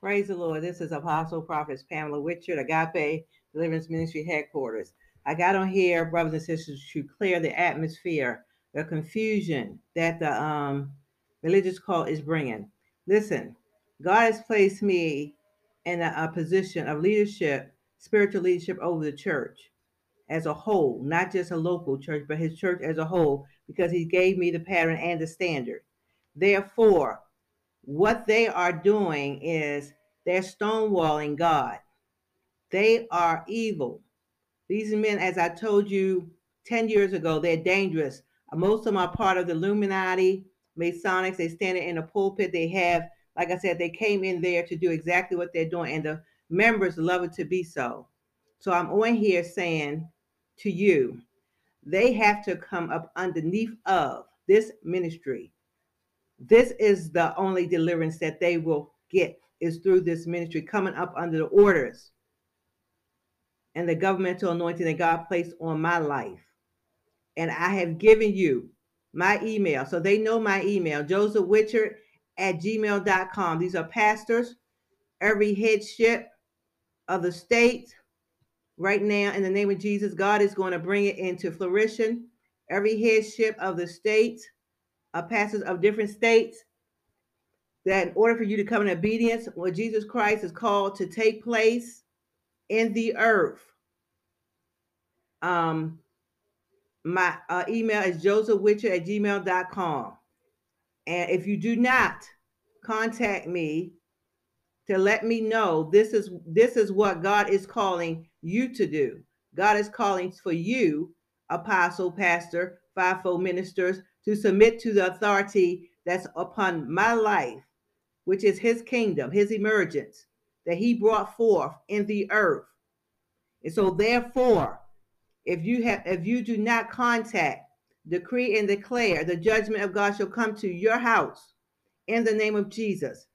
Praise the Lord. This is Apostle Prophet Pamela Richard, Agape Deliverance Ministry Headquarters. I got on here, brothers and sisters, to clear the atmosphere, the confusion that the um, religious cult is bringing. Listen, God has placed me in a, a position of leadership, spiritual leadership over the church as a whole, not just a local church, but his church as a whole, because he gave me the pattern and the standard. Therefore, what they are doing is they're stonewalling God. They are evil. These men, as I told you 10 years ago, they're dangerous. Most of them are part of the Illuminati, Masonics. They stand in a pulpit. They have, like I said, they came in there to do exactly what they're doing, and the members love it to be so. So I'm on here saying to you, they have to come up underneath of this ministry this is the only deliverance that they will get is through this ministry coming up under the orders and the governmental anointing that God placed on my life. And I have given you my email. So they know my email, Joseph Witcher at gmail.com. These are pastors, every headship of the state. Right now, in the name of Jesus, God is going to bring it into fruition. Every headship of the state uh, pastors of different states that in order for you to come in obedience, what Jesus Christ is called to take place in the earth. Um, my uh, email is josephwitcher at gmail.com. And if you do not contact me to let me know this is this is what God is calling you to do. God is calling for you, apostle, pastor, fivefold ministers, to submit to the authority that's upon my life, which is his kingdom, his emergence that he brought forth in the earth. And so therefore, if you have if you do not contact, decree and declare the judgment of God shall come to your house in the name of Jesus.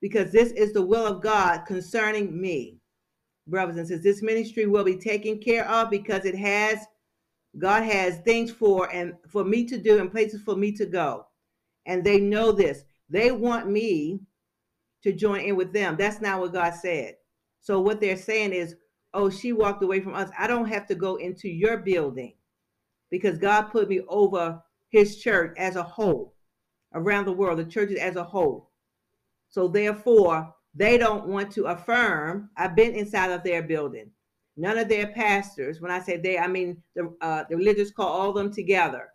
Because this is the will of God concerning me. Brothers and sisters, this ministry will be taken care of because it has God has things for and for me to do and places for me to go. And they know this. They want me to join in with them. That's not what God said. So what they're saying is, oh, she walked away from us. I don't have to go into your building because God put me over his church as a whole around the world, the churches as a whole. So therefore, they don't want to affirm. I've been inside of their building. None of their pastors, when I say they, I mean the, uh, the religious call all of them together,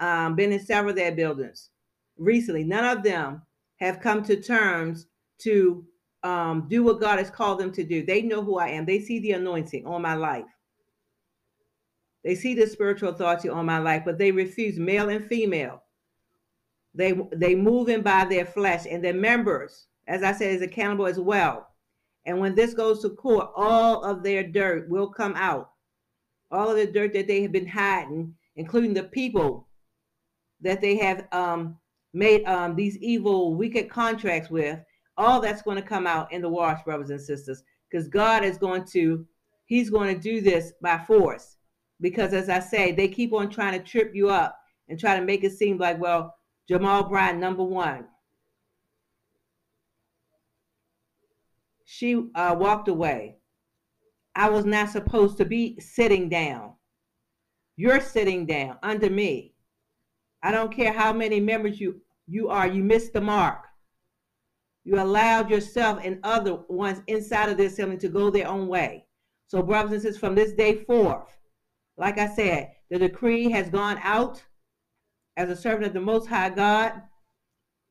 um, been in several of their buildings recently. None of them have come to terms to um, do what God has called them to do. They know who I am. They see the anointing on my life. They see the spiritual authority on my life, but they refuse male and female. They they move in by their flesh, and their members, as I said, is accountable as well. And when this goes to court, all of their dirt will come out. All of the dirt that they have been hiding, including the people that they have um, made um, these evil, wicked contracts with, all that's going to come out in the wash, brothers and sisters, because God is going to, He's going to do this by force. Because as I say, they keep on trying to trip you up and try to make it seem like, well, Jamal Bryant, number one, she uh, walked away. I was not supposed to be sitting down. You're sitting down under me. I don't care how many members you, you are, you missed the mark. You allowed yourself and other ones inside of this assembly to go their own way. So, brothers and sisters, from this day forth, like I said, the decree has gone out as a servant of the Most High God.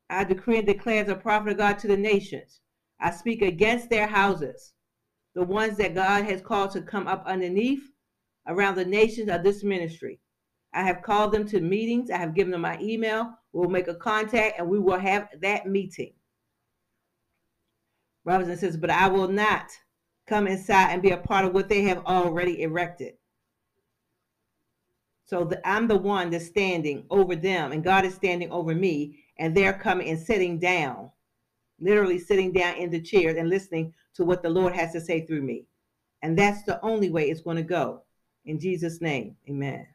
I decree and declare as a prophet of God to the nations I speak against their houses, the ones that God has called to come up underneath around the nations of this ministry. I have called them to meetings. I have given them my email. We'll make a contact and we will have that meeting. Brothers and sisters, but I will not come inside and be a part of what they have already erected. So the, I'm the one that's standing over them, and God is standing over me, and they're coming and sitting down literally sitting down in the chairs and listening to what the Lord has to say through me. And that's the only way it's going to go. In Jesus' name, amen.